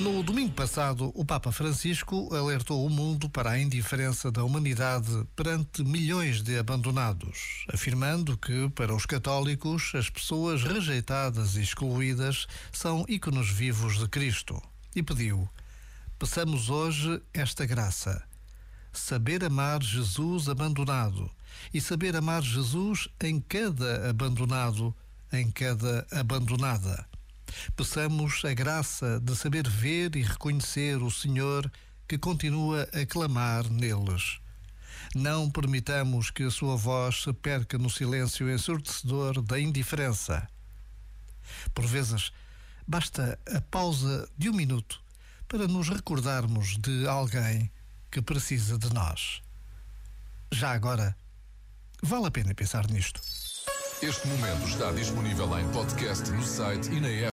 No domingo passado, o Papa Francisco alertou o mundo para a indiferença da humanidade perante milhões de abandonados, afirmando que, para os católicos, as pessoas rejeitadas e excluídas são íconos vivos de Cristo. E pediu: peçamos hoje esta graça. Saber amar Jesus abandonado e saber amar Jesus em cada abandonado, em cada abandonada. Peçamos a graça de saber ver e reconhecer o Senhor que continua a clamar neles. Não permitamos que a sua voz se perca no silêncio ensurdecedor da indiferença. Por vezes, basta a pausa de um minuto para nos recordarmos de alguém que precisa de nós. Já agora, vale a pena pensar nisto. Este momento está disponível em podcast no site e na app.